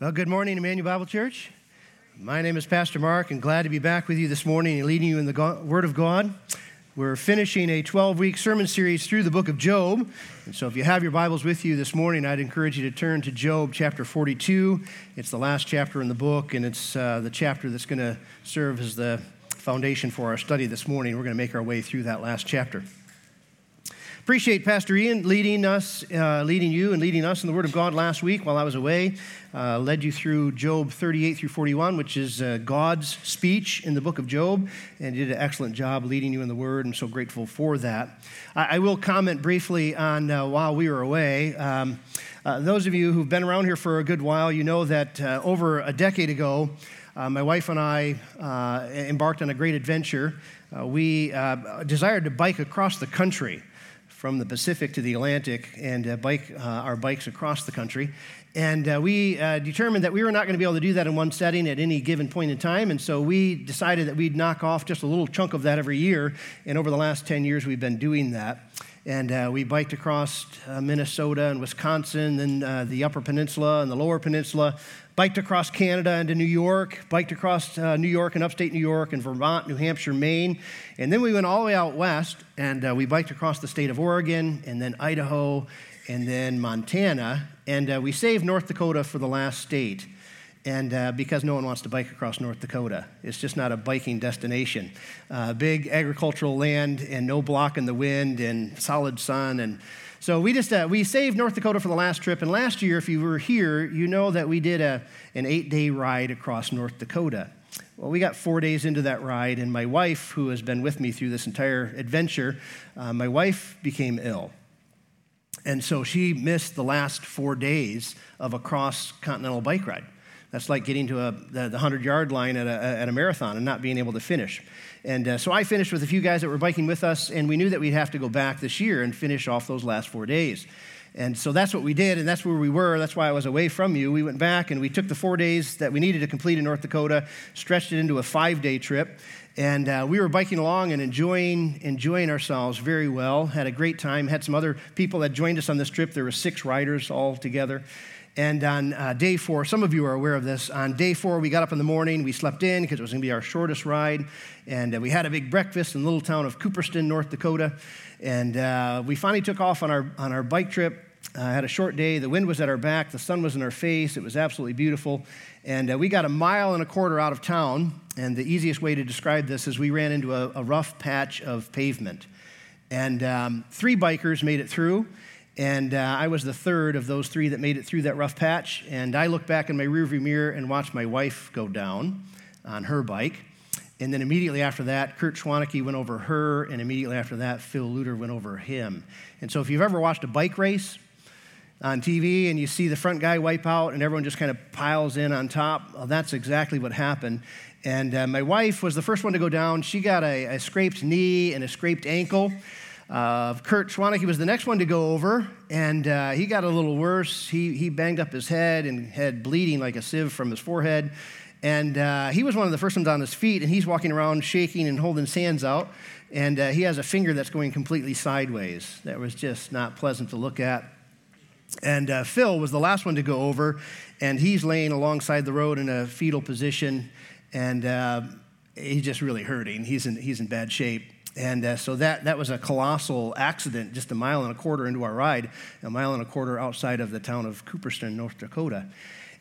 Well, good morning, Immanuel Bible Church. My name is Pastor Mark, and glad to be back with you this morning and leading you in the God, Word of God. We're finishing a 12 week sermon series through the book of Job. And so, if you have your Bibles with you this morning, I'd encourage you to turn to Job chapter 42. It's the last chapter in the book, and it's uh, the chapter that's going to serve as the foundation for our study this morning. We're going to make our way through that last chapter. Appreciate Pastor Ian leading us, uh, leading you, and leading us in the Word of God last week while I was away. Uh, led you through Job 38 through 41, which is uh, God's speech in the book of Job, and did an excellent job leading you in the Word. I'm so grateful for that. I, I will comment briefly on uh, while we were away. Um, uh, those of you who've been around here for a good while, you know that uh, over a decade ago, my wife and I embarked on a great adventure. we desired to bike across the country from the Pacific to the Atlantic and uh, bike uh, our bikes across the country. And uh, we uh, determined that we were not going to be able to do that in one setting at any given point in time. And so we decided that we'd knock off just a little chunk of that every year. And over the last 10 years, we've been doing that. And uh, we biked across uh, Minnesota and Wisconsin, then uh, the Upper Peninsula and the Lower Peninsula, biked across Canada into New York, biked across uh, New York and upstate New York and Vermont, New Hampshire, Maine. And then we went all the way out west and uh, we biked across the state of Oregon and then Idaho and then Montana. And uh, we saved North Dakota for the last state and uh, because no one wants to bike across North Dakota. It's just not a biking destination. Uh, big agricultural land and no block in the wind and solid sun. And so we just uh, we saved North Dakota for the last trip. And last year, if you were here, you know that we did a, an eight day ride across North Dakota. Well, we got four days into that ride, and my wife, who has been with me through this entire adventure, uh, my wife became ill. And so she missed the last four days of a cross continental bike ride. That's like getting to a, the, the 100 yard line at a, at a marathon and not being able to finish. And uh, so I finished with a few guys that were biking with us, and we knew that we'd have to go back this year and finish off those last four days. And so that's what we did, and that's where we were. That's why I was away from you. We went back and we took the four days that we needed to complete in North Dakota, stretched it into a five day trip. And uh, we were biking along and enjoying, enjoying ourselves very well. Had a great time. Had some other people that joined us on this trip. There were six riders all together. And on uh, day four, some of you are aware of this. On day four, we got up in the morning, we slept in because it was going to be our shortest ride. And uh, we had a big breakfast in the little town of Cooperstown, North Dakota. And uh, we finally took off on our, on our bike trip. I uh, had a short day. The wind was at our back, the sun was in our face. It was absolutely beautiful. And uh, we got a mile and a quarter out of town. And the easiest way to describe this is we ran into a, a rough patch of pavement. And um, three bikers made it through. And uh, I was the third of those three that made it through that rough patch. And I looked back in my rearview mirror and watched my wife go down on her bike. And then immediately after that, Kurt Schwanecke went over her, and immediately after that, Phil Luter went over him. And so if you've ever watched a bike race on TV and you see the front guy wipe out and everyone just kind of piles in on top, well, that's exactly what happened. And uh, my wife was the first one to go down. She got a, a scraped knee and a scraped ankle. Kurt Schwanecke was the next one to go over, and uh, he got a little worse. He, he banged up his head and had bleeding like a sieve from his forehead. And uh, he was one of the first ones on his feet, and he's walking around shaking and holding his hands out. And uh, he has a finger that's going completely sideways. That was just not pleasant to look at. And uh, Phil was the last one to go over, and he's laying alongside the road in a fetal position, and uh, he's just really hurting. He's in, he's in bad shape. And uh, so that, that was a colossal accident just a mile and a quarter into our ride, a mile and a quarter outside of the town of Cooperstown, North Dakota.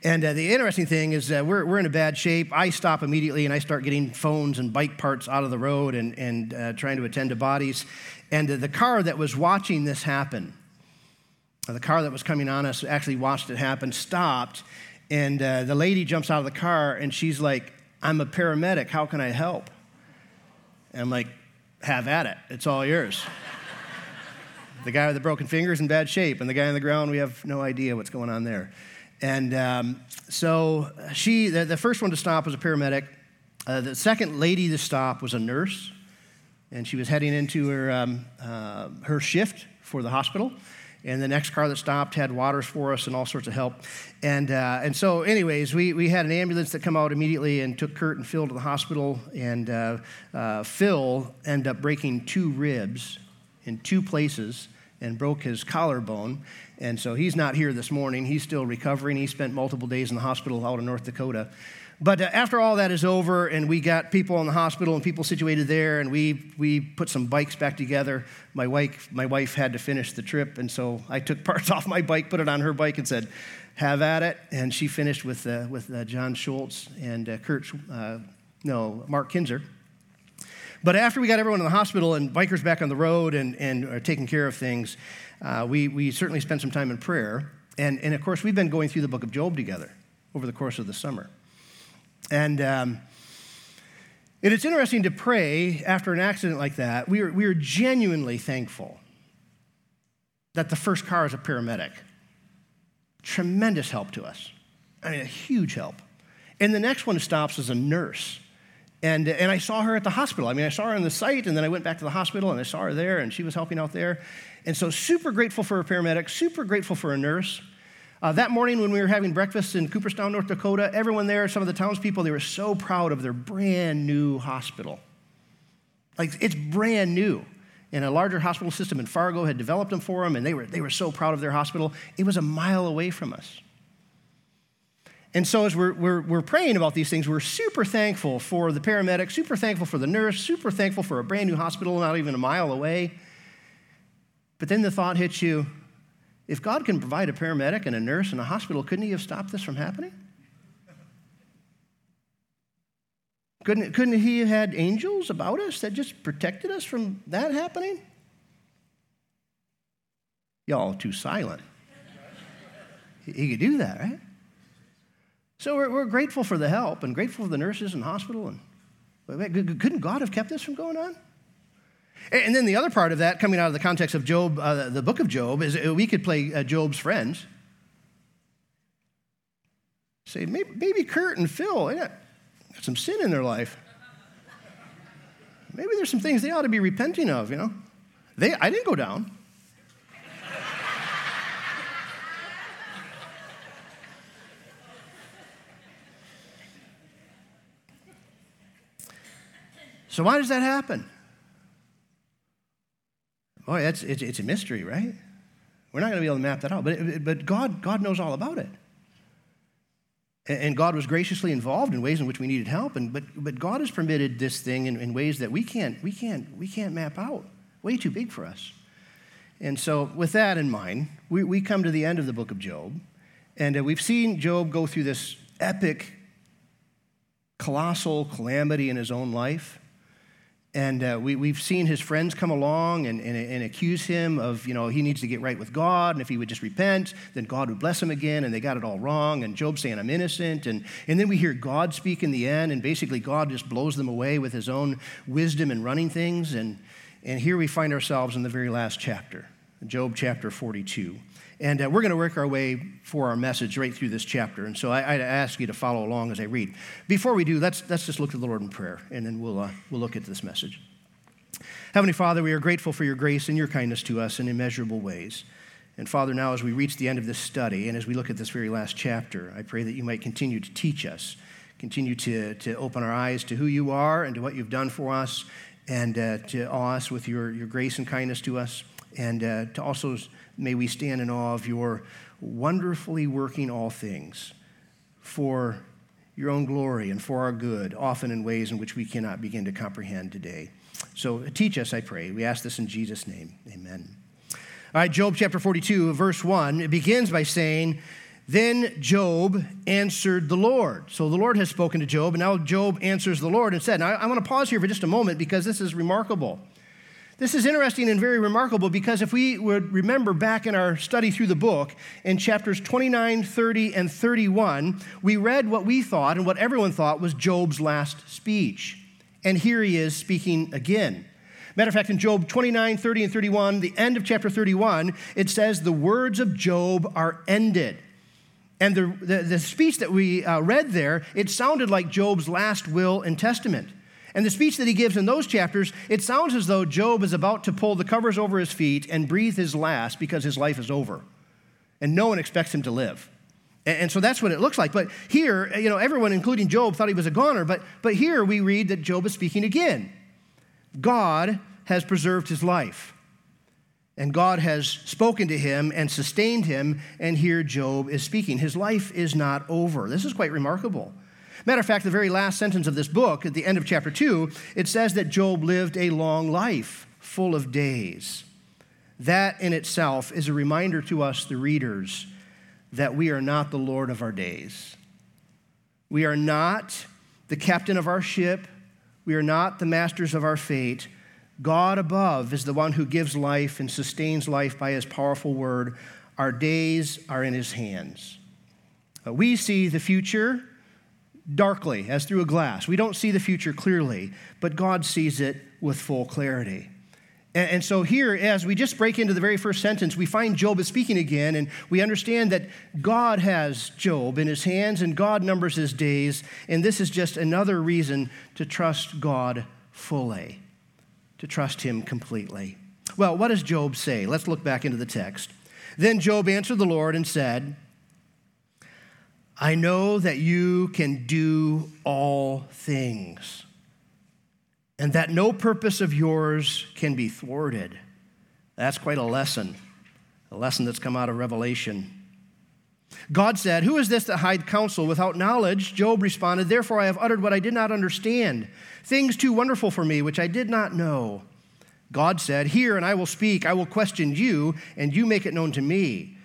And uh, the interesting thing is uh, we're, we're in a bad shape. I stop immediately and I start getting phones and bike parts out of the road and, and uh, trying to attend to bodies. And uh, the car that was watching this happen, uh, the car that was coming on us actually watched it happen, stopped. And uh, the lady jumps out of the car and she's like, I'm a paramedic. How can I help? And I'm like, have at it. It's all yours. the guy with the broken finger is in bad shape, and the guy on the ground, we have no idea what's going on there. And um, so she, the, the, first one to stop was a paramedic. Uh, the second lady to stop was a nurse, and she was heading into her, um, uh, her shift for the hospital. And the next car that stopped had waters for us and all sorts of help. And, uh, and so, anyways, we, we had an ambulance that come out immediately and took Kurt and Phil to the hospital. And uh, uh, Phil ended up breaking two ribs in two places and broke his collarbone. And so he's not here this morning. He's still recovering. He spent multiple days in the hospital out in North Dakota. But uh, after all that is over, and we got people in the hospital and people situated there, and we, we put some bikes back together, my wife, my wife had to finish the trip. And so I took parts off my bike, put it on her bike, and said, Have at it. And she finished with, uh, with uh, John Schultz and uh, Kurt, uh, no, Mark Kinzer. But after we got everyone in the hospital and bikers back on the road and, and are taking care of things, uh, we, we certainly spent some time in prayer. And, and of course, we've been going through the book of Job together over the course of the summer. And, um, and it's interesting to pray after an accident like that. We are, we are genuinely thankful that the first car is a paramedic. Tremendous help to us. I mean, a huge help. And the next one stops is a nurse. And, and I saw her at the hospital. I mean, I saw her on the site, and then I went back to the hospital and I saw her there, and she was helping out there. And so, super grateful for a paramedic, super grateful for a nurse. Uh, that morning, when we were having breakfast in Cooperstown, North Dakota, everyone there, some of the townspeople, they were so proud of their brand new hospital. Like, it's brand new. And a larger hospital system in Fargo had developed them for them, and they were, they were so proud of their hospital. It was a mile away from us. And so, as we're, we're, we're praying about these things, we're super thankful for the paramedic, super thankful for the nurse, super thankful for a brand new hospital not even a mile away. But then the thought hits you if God can provide a paramedic and a nurse and a hospital, couldn't He have stopped this from happening? Couldn't, couldn't He have had angels about us that just protected us from that happening? Y'all too silent. He could do that, right? So we're, we're grateful for the help and grateful for the nurses and hospital. And couldn't God have kept this from going on? And then the other part of that, coming out of the context of Job, uh, the book of Job, is we could play uh, Job's friends. Say, maybe, maybe Kurt and Phil, got, got some sin in their life. Maybe there's some things they ought to be repenting of, you know? They, I didn't go down. So, why does that happen? Boy, that's, it's, it's a mystery, right? We're not going to be able to map that out, but, but God, God knows all about it. And God was graciously involved in ways in which we needed help, and, but, but God has permitted this thing in, in ways that we can't, we, can't, we can't map out. Way too big for us. And so, with that in mind, we, we come to the end of the book of Job, and uh, we've seen Job go through this epic, colossal calamity in his own life. And uh, we, we've seen his friends come along and, and, and, accuse him of, you know, he needs to get right with God. And if he would just repent, then God would bless him again. And they got it all wrong. And Job saying, I'm innocent. And, and then we hear God speak in the end. And basically, God just blows them away with his own wisdom and running things. And, and here we find ourselves in the very last chapter, Job chapter 42. And uh, we're going to work our way for our message right through this chapter. And so I, I ask you to follow along as I read. Before we do, let's, let's just look to the Lord in prayer, and then we'll, uh, we'll look at this message. Heavenly Father, we are grateful for your grace and your kindness to us in immeasurable ways. And Father, now as we reach the end of this study and as we look at this very last chapter, I pray that you might continue to teach us, continue to, to open our eyes to who you are and to what you've done for us, and uh, to awe us with your, your grace and kindness to us, and uh, to also may we stand in awe of your wonderfully working all things for your own glory and for our good, often in ways in which we cannot begin to comprehend today. So uh, teach us, I pray. We ask this in Jesus' name. Amen. All right, Job chapter 42, verse 1, it begins by saying, Then Job answered the Lord. So the Lord has spoken to Job, and now Job answers the Lord and said, Now I want to pause here for just a moment because this is remarkable. This is interesting and very remarkable because if we would remember back in our study through the book, in chapters 29, 30, and 31, we read what we thought and what everyone thought was Job's last speech. And here he is speaking again. Matter of fact, in Job 29, 30, and 31, the end of chapter 31, it says, The words of Job are ended. And the, the, the speech that we uh, read there, it sounded like Job's last will and testament. And the speech that he gives in those chapters, it sounds as though Job is about to pull the covers over his feet and breathe his last because his life is over. And no one expects him to live. And so that's what it looks like. But here, you know, everyone, including Job, thought he was a goner. But, but here we read that Job is speaking again. God has preserved his life. And God has spoken to him and sustained him, and here Job is speaking. His life is not over. This is quite remarkable. Matter of fact, the very last sentence of this book, at the end of chapter 2, it says that Job lived a long life, full of days. That in itself is a reminder to us, the readers, that we are not the Lord of our days. We are not the captain of our ship. We are not the masters of our fate. God above is the one who gives life and sustains life by his powerful word. Our days are in his hands. Uh, we see the future darkly, as through a glass. We don't see the future clearly, but God sees it with full clarity. And, so here, as we just break into the very first sentence, we find Job is speaking again, and we understand that God has Job in his hands and God numbers his days, and this is just another reason to trust God fully, to trust him completely. Well, what does Job say? Let's look back into the text. Then Job answered the Lord and said, I know that you can do all things, and that no purpose of yours can be thwarted. That's quite a lesson, a lesson that's come out of Revelation. God said, Who is this that hide counsel without knowledge? Job responded, Therefore I have uttered what I did not understand, things too wonderful for me, which I did not know. God said, Hear, and I will speak. I will question you, and you make it known to me.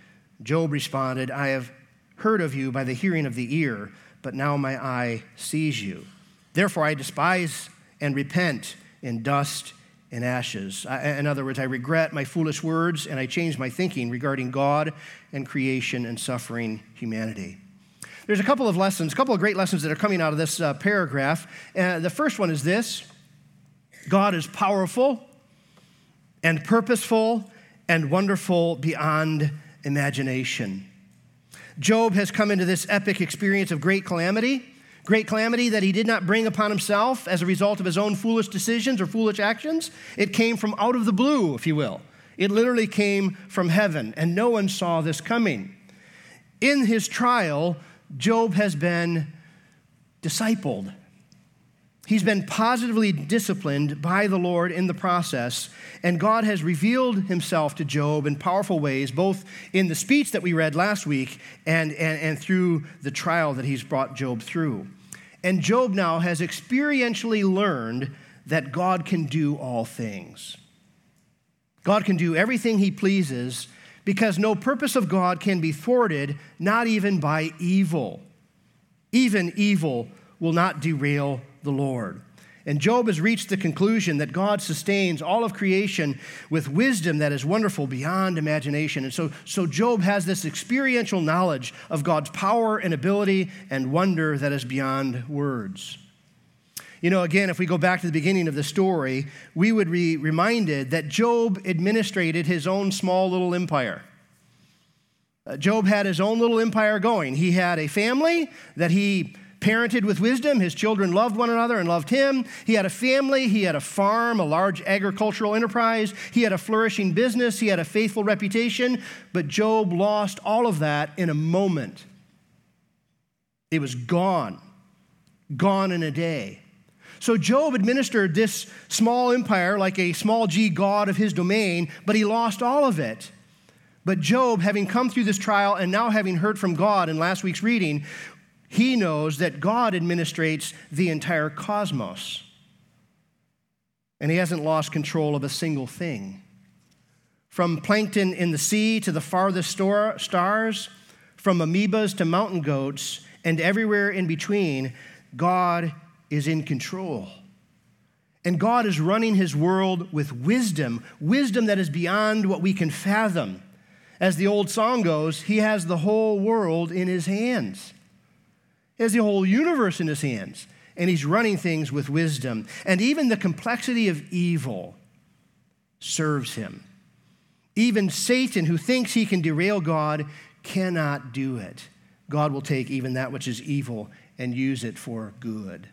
Job responded, I have heard of you by the hearing of the ear, but now my eye sees you. Therefore, I despise and repent in dust and ashes. in other words, I regret my foolish words and I change my thinking regarding God and creation and suffering humanity. There's a couple of lessons, a couple of great lessons that are coming out of this uh, paragraph. Uh, the first one is this God is powerful and purposeful and wonderful beyond imagination. Job has come into this epic experience of great calamity, great calamity that he did not bring upon himself as a result of his own foolish decisions or foolish actions. It came from out of the blue, if you will. It literally came from heaven, and no one saw this coming. In his trial, Job has been discipled. He's been positively disciplined by the Lord in the process, and God has revealed himself to Job in powerful ways, both in the speech that we read last week and, and, and through the trial that he's brought Job through. And Job now has experientially learned that God can do all things. God can do everything he pleases because no purpose of God can be thwarted, not even by evil. Even evil will not derail the Lord. And Job has reached the conclusion that God sustains all of creation with wisdom that is wonderful beyond imagination. And so, so Job has this experiential knowledge of God's power and ability and wonder that is beyond words. You know, again, if we go back to the beginning of the story, we would be reminded that Job administrated his own small little empire. Uh, Job had his own little empire going. He had a family that he parented with wisdom. His children loved one another and loved him. He had a family. He had a farm, a large agricultural enterprise. He had a flourishing business. He had a faithful reputation. But Job lost all of that in a moment. It was gone, gone in a day. So Job administered this small empire like a small g god of his domain, but he lost all of it. But Job, having come through this trial and now having heard from God in last week's reading, he knows that God administrates the entire cosmos. And he hasn't lost control of a single thing. From plankton in the sea to the farthest stars, from amoebas to mountain goats, and everywhere in between, God is in control. And God is running his world with wisdom, wisdom that is beyond what we can fathom. As the old song goes, he has the whole world in his hands. Has the whole universe in his hands, and he's running things with wisdom. And even the complexity of evil serves him. Even Satan, who thinks he can derail God, cannot do it. God will take even that which is evil and use it for good.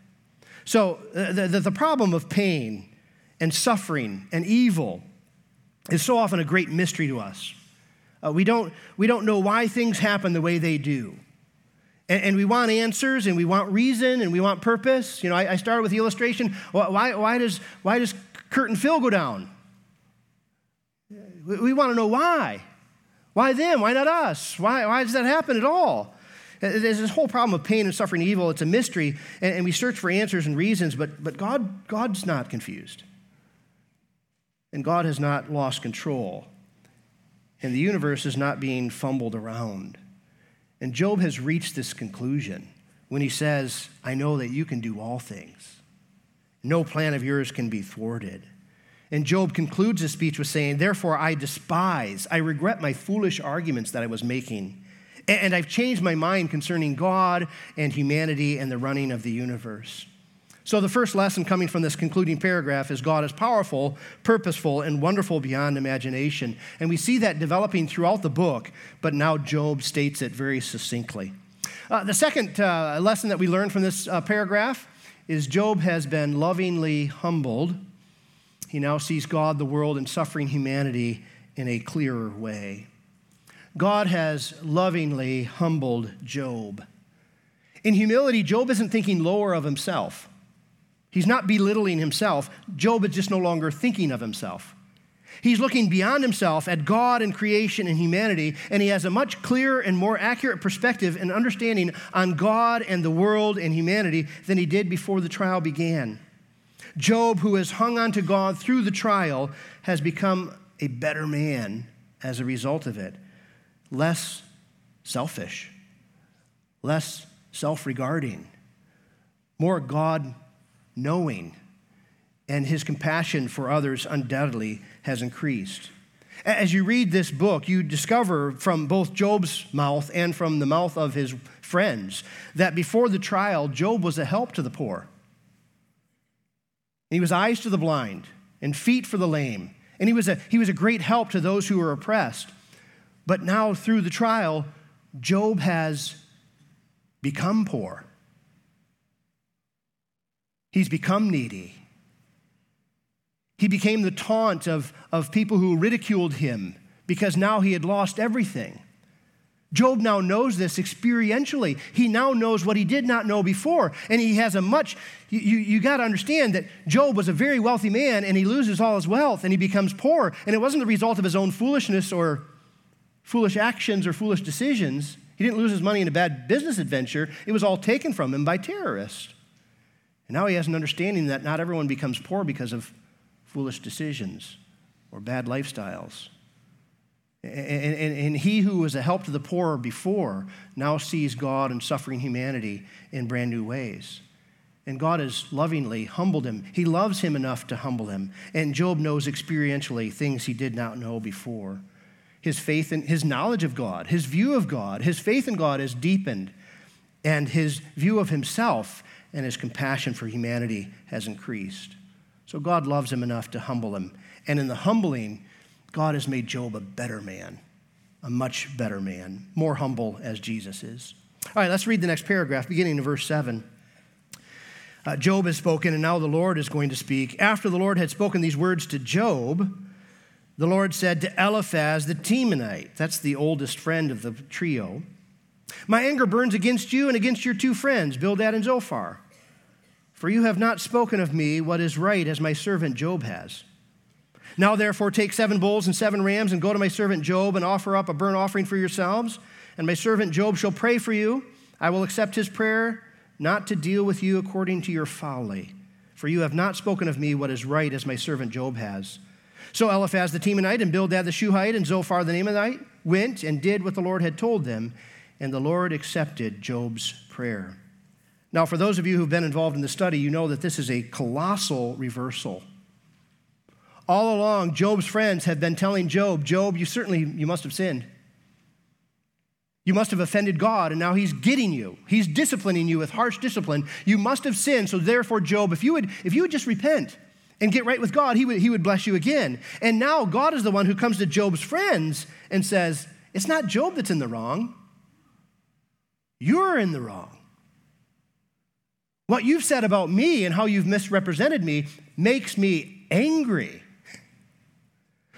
So, uh, the, the, the problem of pain and suffering and evil is so often a great mystery to us. Uh, we, don't, we don't know why things happen the way they do. And, and, we want answers and we want reason and we want purpose. You know, I, I started with the illustration. Why, why, does, why does Kurt and Phil go down? We, we want to know why. Why them? Why not us? Why, why does that happen at all? There's this whole problem of pain and suffering and evil. It's a mystery, and, and we search for answers and reasons, but, but God, God's not confused. And God has not lost control. And the universe is not being fumbled around. And Job has reached this conclusion when he says, I know that you can do all things. No plan of yours can be thwarted. And Job concludes his speech with saying, Therefore, I despise, I regret my foolish arguments that I was making. And I've changed my mind concerning God and humanity and the running of the universe. So, the first lesson coming from this concluding paragraph is God is powerful, purposeful, and wonderful beyond imagination. And we see that developing throughout the book, but now Job states it very succinctly. Uh, the second uh, lesson that we learn from this uh, paragraph is Job has been lovingly humbled he now sees God, the world, and suffering humanity in a clearer way. God has lovingly humbled Job. In humility, Job isn't thinking lower of himself. He's not belittling himself. Job is just no longer thinking of himself. He's looking beyond himself at God and creation and humanity, and he has a much clearer and more accurate perspective and understanding on God and the world and humanity than he did before the trial began. Job, who has hung on to God through the trial, has become a better man as a result of it. Less selfish, less self regarding, more God knowing, and his compassion for others undoubtedly has increased. As you read this book, you discover from both Job's mouth and from the mouth of his friends that before the trial, Job was a help to the poor. He was eyes to the blind and feet for the lame. And he was, a, he was a great help to those who were oppressed. But now, through the trial, Job has become poor. He's become needy. He became the taunt of, of people who ridiculed him because now he had lost everything. Job now knows this experientially. He now knows what he did not know before. And he has a much, you, you, you got to understand that Job was a very wealthy man and he loses all his wealth and he becomes poor. And it wasn't the result of his own foolishness or foolish actions or foolish decisions. He didn't lose his money in a bad business adventure, it was all taken from him by terrorists. And now he has an understanding that not everyone becomes poor because of foolish decisions or bad lifestyles. And, and, and, he who was a help to the poor before now sees God and suffering humanity in brand new ways. And God has lovingly humbled him. He loves him enough to humble him. And Job knows experientially things he did not know before. His faith and his knowledge of God, his view of God, his faith in God is deepened, and his view of himself and his compassion for humanity has increased. So God loves him enough to humble him. And in the humbling, God has made Job a better man, a much better man, more humble as Jesus is. All right, let's read the next paragraph, beginning in verse 7. Uh, Job has spoken, and now the Lord is going to speak. After the Lord had spoken these words to Job, the Lord said to Eliphaz the Temanite, that's the oldest friend of the trio, My anger burns against you and against your two friends, Bildad and Zophar. For you have not spoken of me what is right as my servant Job has. Now, therefore, take seven bulls and seven rams and go to my servant Job and offer up a burnt offering for yourselves. And my servant Job shall pray for you. I will accept his prayer, not to deal with you according to your folly. For you have not spoken of me what is right as my servant Job has. So Eliphaz the Temanite and Bildad the Shuhite and Zophar the Naamathite went and did what the Lord had told them, and the Lord accepted Job's prayer. Now, for those of you who've been involved in the study, you know that this is a colossal reversal all along, Job's friends have been telling Job, Job, you certainly, you must have sinned. You must have offended God, and now he's getting you. He's disciplining you with harsh discipline. You must have sinned. So therefore, Job, if you would, if you would just repent and get right with God, he would, he would bless you again. And now God is the one who comes to Job's friends and says, It's not Job that's in the wrong. You're in the wrong. What you've said about me and how you've misrepresented me makes me angry.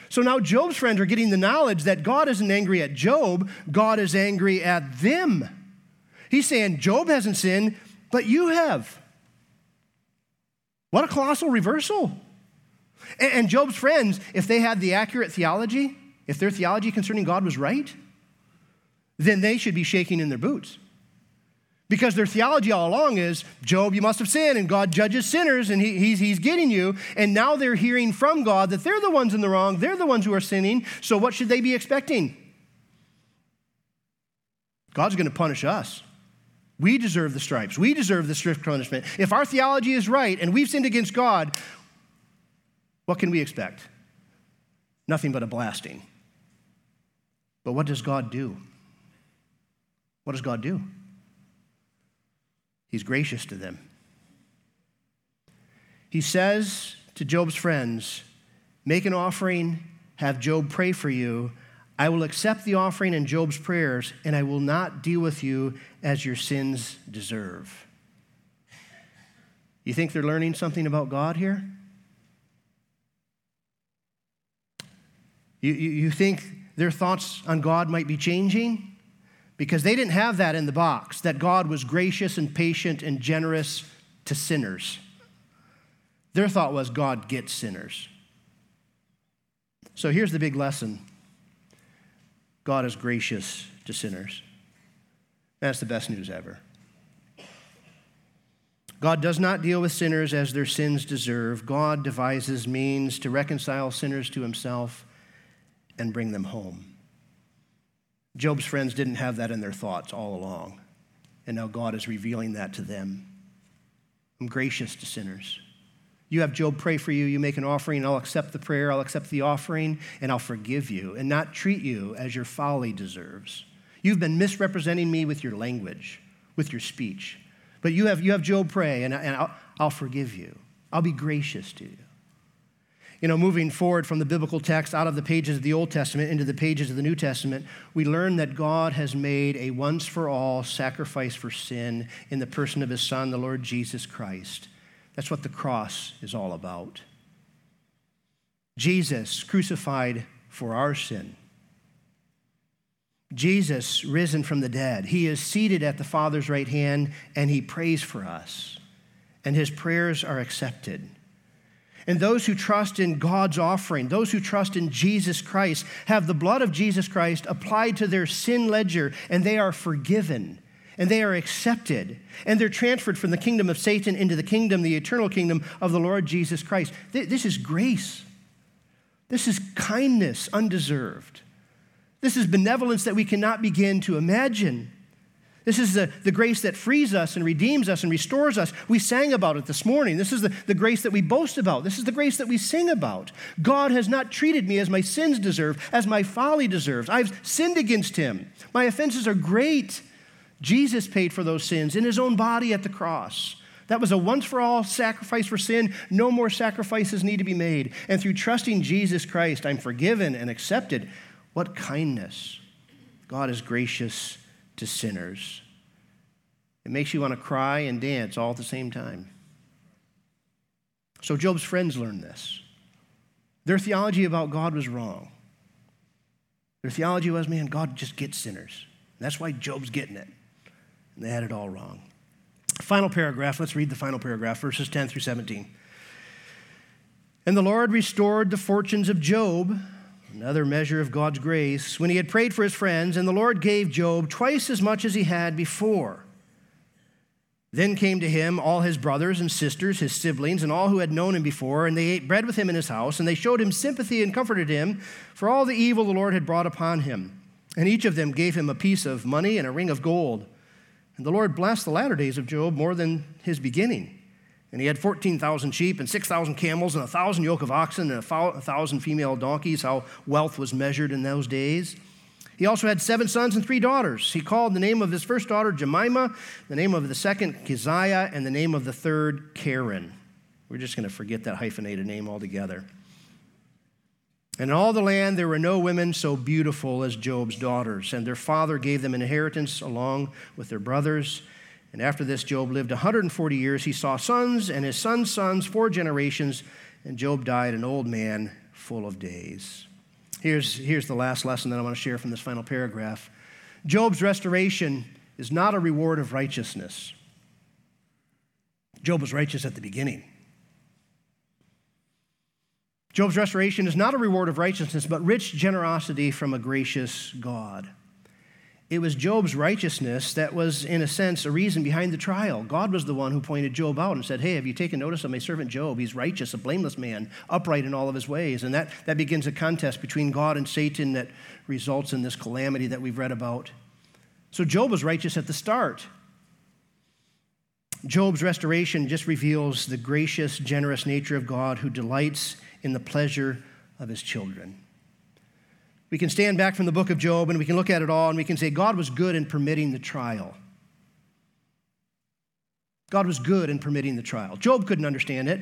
So now Job's friends are getting the knowledge that God isn't angry at Job, God is angry at them. He's saying, Job hasn't sinned, but you have. What a colossal reversal. And Job's friends, if they had the accurate theology, if their theology concerning God was right, then they should be shaking in their boots. Because their theology all along is Job, you must have sinned, and God judges sinners, and he, he's, he's getting you. And now they're hearing from God that they're the ones in the wrong, they're the ones who are sinning. So what should they be expecting? God's going to punish us. We deserve the stripes. We deserve the strict punishment. If our theology is right and we've sinned against God, what can we expect? Nothing but a blasting. But what does God do? What does God do? He's gracious to them. He says to Job's friends, Make an offering, have Job pray for you. I will accept the offering and Job's prayers, and I will not deal with you as your sins deserve. You think they're learning something about God here? You, you, you think their thoughts on God might be changing? Because they didn't have that in the box, that God was gracious and patient and generous to sinners. Their thought was God gets sinners. So here's the big lesson God is gracious to sinners. That's the best news ever. God does not deal with sinners as their sins deserve. God devises means to reconcile sinners to himself and bring them home. Job's friends didn't have that in their thoughts all along, and now God is revealing that to them. I'm gracious to sinners. You have Job pray for you, you make an offering, I'll accept the prayer, I'll accept the offering, and I'll forgive you and not treat you as your folly deserves. You've been misrepresenting me with your language, with your speech. But you have, you have Job pray, and, and I'll, I'll forgive you. I'll be gracious to you you know, moving forward from the biblical text out of the pages of the Old Testament into the pages of the New Testament, we learn that God has made a once for all sacrifice for sin in the person of his Son, the Lord Jesus Christ. That's what the cross is all about. Jesus crucified for our sin. Jesus risen from the dead. He is seated at the Father's right hand and he prays for us. And his prayers are accepted. And those who trust in God's offering, those who trust in Jesus Christ, have the blood of Jesus Christ applied to their sin ledger, and they are forgiven, and they are accepted, and they're transferred from the kingdom of Satan into the kingdom, the eternal kingdom of the Lord Jesus Christ. This is grace. This is kindness undeserved. This is benevolence that we cannot begin to imagine. This is the, the grace that frees us and redeems us and restores us. We sang about it this morning. This is the, the grace that we boast about. This is the grace that we sing about. God has not treated me as my sins deserve, as my folly deserves. I've sinned against him. My offenses are great. Jesus paid for those sins in his own body at the cross. That was a once for all sacrifice for sin. No more sacrifices need to be made. And through trusting Jesus Christ, I'm forgiven and accepted. What kindness! God is gracious to sinners. It makes you want to cry and dance all at the same time. So Job's friends learned this. Their theology about God was wrong. Their theology was, man, God just gets sinners. That's why Job's getting it. And they had it all wrong. Final paragraph, let's read the final paragraph, verses 10 through 17. And the Lord restored the fortunes of Job Another measure of God's grace. When he had prayed for his friends, and the Lord gave Job twice as much as he had before. Then came to him all his brothers and sisters, his siblings, and all who had known him before, and they ate bread with him in his house, and they showed him sympathy and comforted him for all the evil the Lord had brought upon him. And each of them gave him a piece of money and a ring of gold. And the Lord blessed the latter days of Job more than his beginning. And he had 14,000 sheep and 6,000 camels and a 1,000 yoke of oxen and a 1,000 female donkeys, how wealth was measured in those days. He also had seven sons and three daughters. He called the name of his first daughter Jemima, the name of the second Keziah, and the name of the third Karen. We're just going to forget that hyphenated name altogether. And in all the land there were no women so beautiful as Job's daughters, and their father gave them inheritance along with their brothers. And after this, Job lived 140 years. He saw sons and his sons' sons, four generations, and Job died an old man full of days. Here's, here's the last lesson that I want to share from this final paragraph Job's restoration is not a reward of righteousness. Job was righteous at the beginning. Job's restoration is not a reward of righteousness, but rich generosity from a gracious God. It was Job's righteousness that was, in a sense, a reason behind the trial. God was the one who pointed Job out and said, Hey, have you taken notice of my servant Job? He's righteous, a blameless man, upright in all of his ways. And that, that begins a contest between God and Satan that results in this calamity that we've read about. So Job was righteous at the start. Job's restoration just reveals the gracious, generous nature of God who delights in the pleasure of his children. We can stand back from the book of Job and we can look at it all and we can say, God was good in permitting the trial. God was good in permitting the trial. Job couldn't understand it.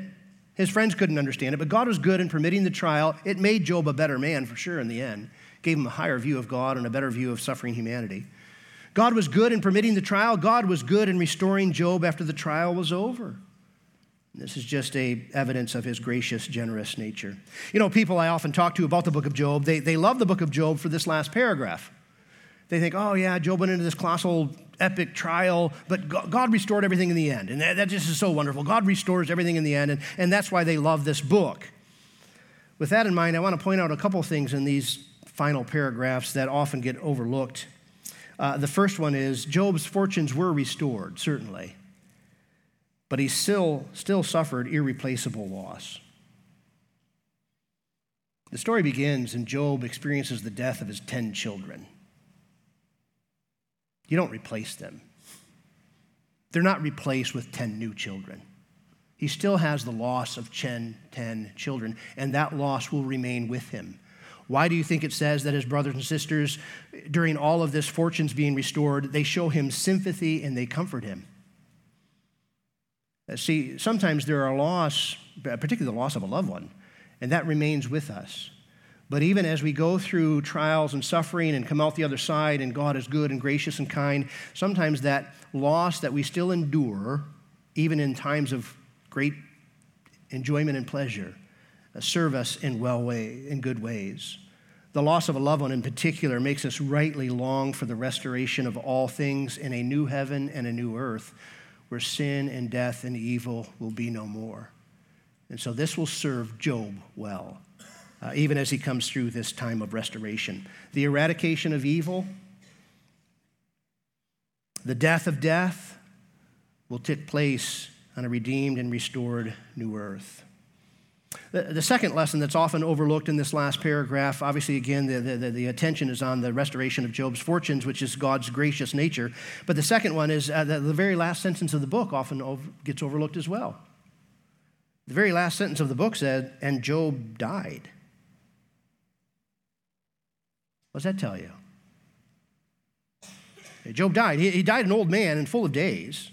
His friends couldn't understand it, but God was good in permitting the trial. It made Job a better man for sure in the end, gave him a higher view of God and a better view of suffering humanity. God was good in permitting the trial. God was good in restoring Job after the trial was over. This is just a evidence of his gracious, generous nature. You know, people I often talk to about the book of Job, they, they love the book of Job for this last paragraph. They think, oh, yeah, Job went into this colossal, epic trial, but God restored everything in the end. And that, that just is so wonderful. God restores everything in the end, and, and that's why they love this book. With that in mind, I want to point out a couple things in these final paragraphs that often get overlooked. Uh, the first one is Job's fortunes were restored, certainly but he still, still suffered irreplaceable loss. The story begins, and Job experiences the death of his 10 children. You don't replace them, they're not replaced with 10 new children. He still has the loss of 10, 10 children, and that loss will remain with him. Why do you think it says that his brothers and sisters, during all of this fortunes being restored, they show him sympathy and they comfort him? Uh, see, sometimes there are loss, particularly the loss of a loved one, and that remains with us. But even as we go through trials and suffering and come out the other side, and God is good and gracious and kind, sometimes that loss that we still endure, even in times of great enjoyment and pleasure, uh, serve us in well way, in good ways. The loss of a loved one in particular makes us rightly long for the restoration of all things in a new heaven and a new earth where sin and death and evil will be no more. And so this will serve Job well, uh, even as he comes through this time of restoration. The eradication of evil, the death of death, will take place on a redeemed and restored new earth. The, the, second lesson that's often overlooked in this last paragraph, obviously, again, the, the, the, attention is on the restoration of Job's fortunes, which is God's gracious nature. But the second one is uh, the, the very last sentence of the book often over, gets overlooked as well. The very last sentence of the book said, and Job died. What does that tell you? Job died. He, he died an old man and full of days.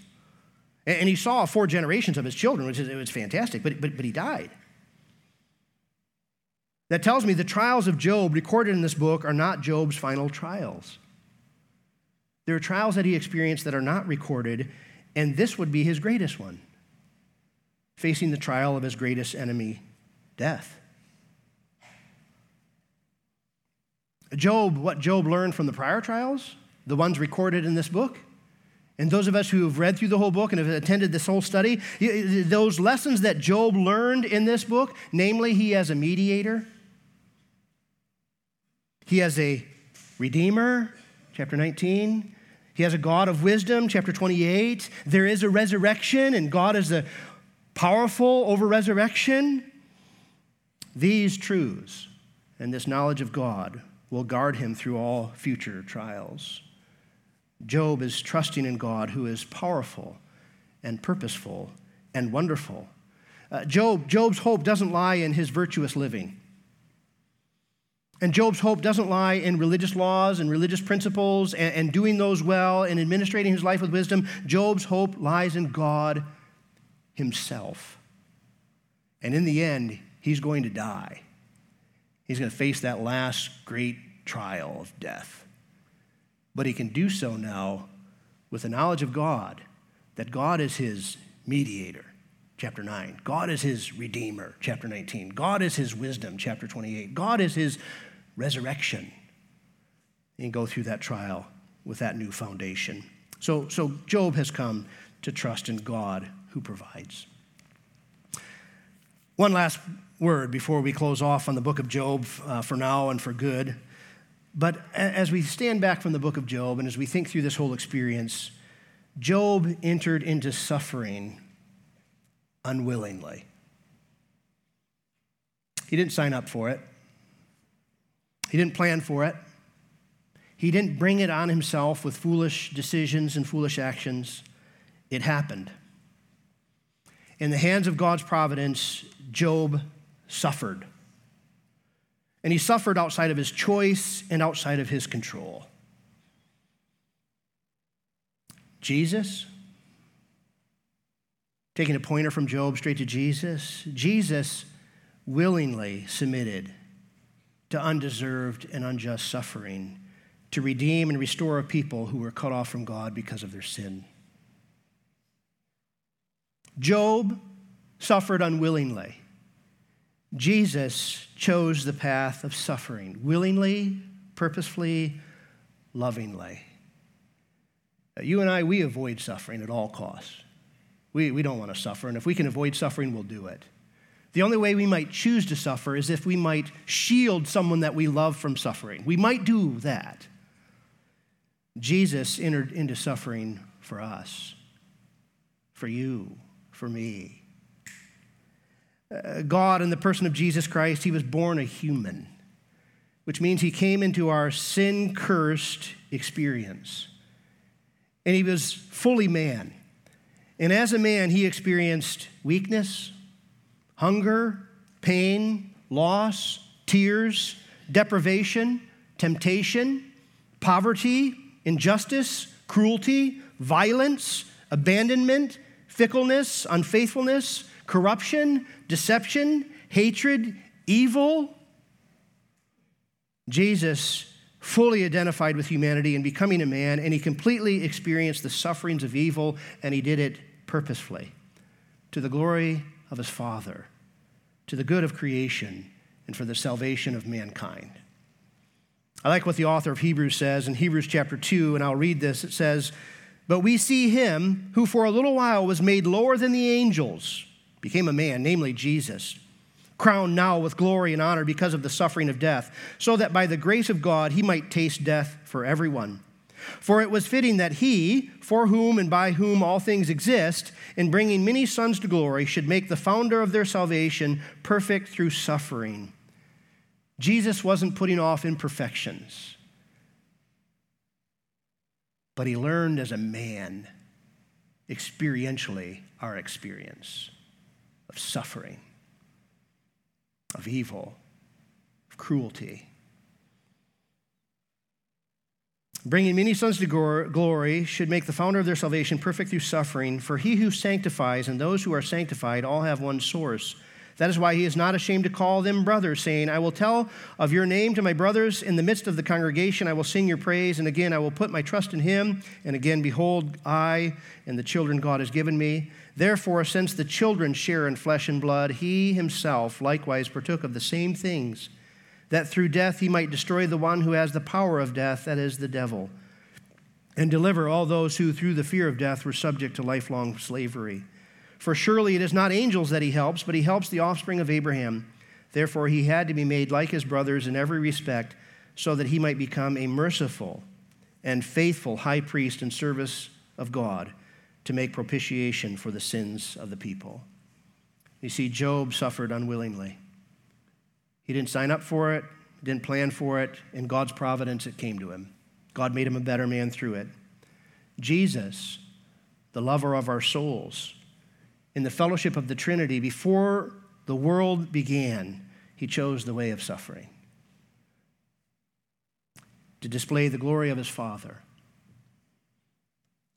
And, and he saw four generations of his children, which is it was fantastic, but, but, but he died that tells me the trials of Job recorded in this book are not Job's final trials. There are trials that he experienced that are not recorded, and this would be his greatest one facing the trial of his greatest enemy, death. Job, what Job learned from the prior trials, the ones recorded in this book, and those of us who have read through the whole book and have attended this whole study, those lessons that Job learned in this book, namely, he has a mediator he has a Redeemer, chapter 19. He has a God of wisdom, chapter 28. There is a resurrection, and God is the powerful over resurrection. These truths and this knowledge of God will guard him through all future trials. Job is trusting in God who is powerful and purposeful and wonderful. Uh, Job, Job's hope doesn't lie in his virtuous living. And Job's hope doesn't lie in religious laws and religious principles and, and, doing those well and administrating his life with wisdom. Job's hope lies in God himself. And in the end, he's going to die. He's going to face that last great trial of death. But he can do so now with the knowledge of God, that God is his mediator, chapter 9. God is his redeemer, chapter 19. God is his wisdom, chapter 28. God is his resurrection and go through that trial with that new foundation. So, so Job has come to trust in God who provides. One last word before we close off on the book of Job uh, for now and for good. But as we stand back from the book of Job and as we think through this whole experience, Job entered into suffering unwillingly. He didn't sign up for it, he didn't plan for it, he didn't bring it on himself with foolish decisions and foolish actions. It happened. In the hands of God's providence, Job suffered. And he suffered outside of his choice and outside of his control. Jesus, taking a pointer from Job straight to Jesus, Jesus willingly submitted to undeserved and unjust suffering to redeem and restore a people who were cut off from God because of their sin. Job suffered unwillingly. Jesus chose the path of suffering willingly, purposefully, lovingly. You and I, we avoid suffering at all costs. We, we don't want to suffer, and if we can avoid suffering, we'll do it. The only way we might choose to suffer is if we might shield someone that we love from suffering. We might do that. Jesus entered into suffering for us, for you, for me. Uh, God, in the person of Jesus Christ, he was born a human, which means he came into our sin cursed experience. And he was fully man. And as a man, he experienced weakness, hunger, pain, loss, tears, deprivation, temptation, poverty, injustice, cruelty, violence, abandonment, fickleness, unfaithfulness, corruption, deception, hatred, evil. Jesus fully identified with humanity in becoming a man, and he completely experienced the sufferings of evil, and he did it purposefully to the glory of his Father, to the good of creation, and for the salvation of mankind. I like what the author of Hebrews says in Hebrews chapter 2, and I'll read this. It says, But we see him who for a little while was made lower than the angels became a man, namely Jesus, crowned now with glory and honor because of the suffering of death, so that by the grace of God he might taste death for everyone. For it was fitting that he, for whom and by whom all things exist, in bringing many sons to glory, should make the founder of their salvation perfect through suffering. Jesus wasn't putting off imperfections, but he learned as a man, experientially, our experience of suffering, of evil, of cruelty. Bringing many sons to glory should make the founder of their salvation perfect through suffering, for he who sanctifies and those who are sanctified all have one source. That is why he is not ashamed to call them brothers, saying, I will tell of your name to my brothers in the midst of the congregation. I will sing your praise. And again, I will put my trust in him. And again, behold, I and the children God has given me. Therefore, since the children share in flesh and blood, he himself likewise partook of the same things, that through death he might destroy the one who has the power of death, that is, the devil, and deliver all those who, through the fear of death, were subject to lifelong slavery. For surely it is not angels that he helps, but he helps the offspring of Abraham. Therefore, he had to be made like his brothers in every respect, so that he might become a merciful and faithful high priest in service of God to make propitiation for the sins of the people. You see, Job suffered unwillingly. He didn't sign up for it, didn't plan for it. In God's providence, it came to him. God made him a better man through it. Jesus, the lover of our souls, in the fellowship of the Trinity, before the world began, he chose the way of suffering to display the glory of his Father,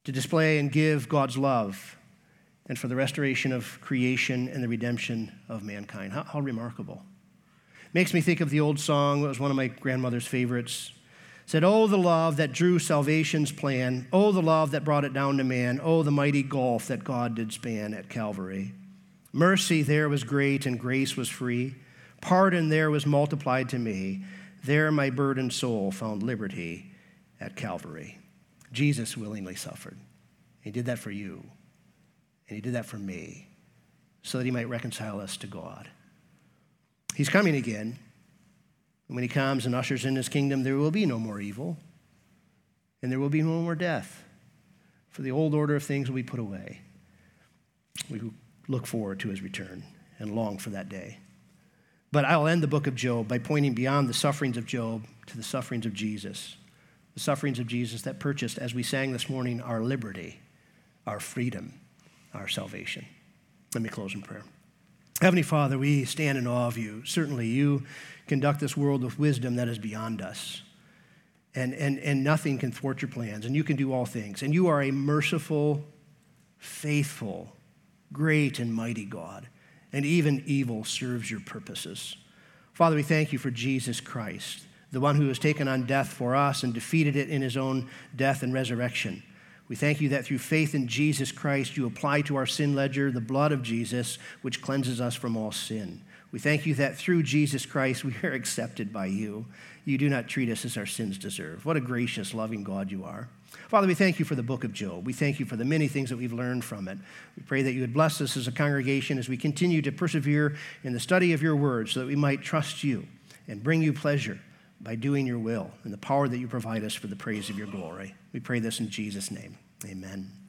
to display and give God's love, and for the restoration of creation and the redemption of mankind. How, how remarkable. Makes me think of the old song, it was one of my grandmother's favorites said, Oh, the love that drew salvation's plan. Oh, the love that brought it down to man. Oh, the mighty gulf that God did span at Calvary. Mercy there was great and grace was free. Pardon there was multiplied to me. There my burdened soul found liberty at Calvary. Jesus willingly suffered. He did that for you, and He did that for me, so that He might reconcile us to God. He's coming again. And when he comes and ushers in his kingdom, there will be no more evil, and there will be no more death. For the old order of things will be put away. We look forward to his return and long for that day. But I'll end the book of Job by pointing beyond the sufferings of Job to the sufferings of Jesus. The sufferings of Jesus that purchased, as we sang this morning, our liberty, our freedom, our salvation. Let me close in prayer. Heavenly Father, we stand in awe of you. Certainly, you conduct this world with wisdom that is beyond us. And, and, and nothing can thwart your plans, and you can do all things. And you are a merciful, faithful, great, and mighty God. And even evil serves your purposes. Father, we thank you for Jesus Christ, the one who has taken on death for us and defeated it in his own death and resurrection. We thank you that through faith in Jesus Christ, you apply to our sin ledger the blood of Jesus, which cleanses us from all sin. We thank you that through Jesus Christ, we are accepted by you. You do not treat us as our sins deserve. What a gracious, loving God you are. Father, we thank you for the book of Job. We thank you for the many things that we've learned from it. We pray that you would bless us as a congregation as we continue to persevere in the study of your word so that we might trust you and bring you pleasure by doing your will and the power that you provide us for the praise of your glory. We pray this in Jesus' name. Amen.